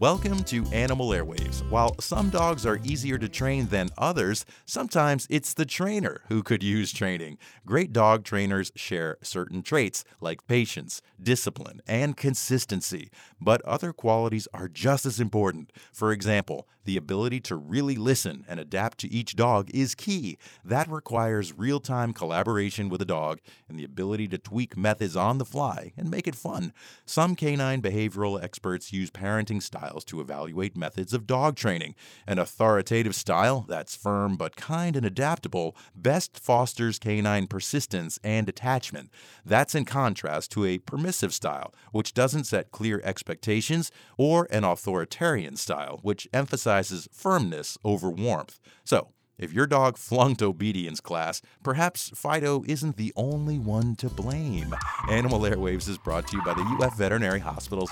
Welcome to Animal Airwaves. While some dogs are easier to train than others, sometimes it's the trainer who could use training. Great dog trainers share certain traits like patience, discipline, and consistency, but other qualities are just as important. For example, the ability to really listen and adapt to each dog is key. That requires real time collaboration with a dog and the ability to tweak methods on the fly and make it fun. Some canine behavioral experts use parenting styles to evaluate methods of dog training. An authoritative style that's firm but kind and adaptable best fosters canine persistence and attachment. That's in contrast to a permissive style, which doesn't set clear expectations, or an authoritarian style, which emphasizes firmness over warmth. So, if your dog flunked obedience class, perhaps Fido isn't the only one to blame. Animal Airwaves is brought to you by the UF Veterinary Hospital's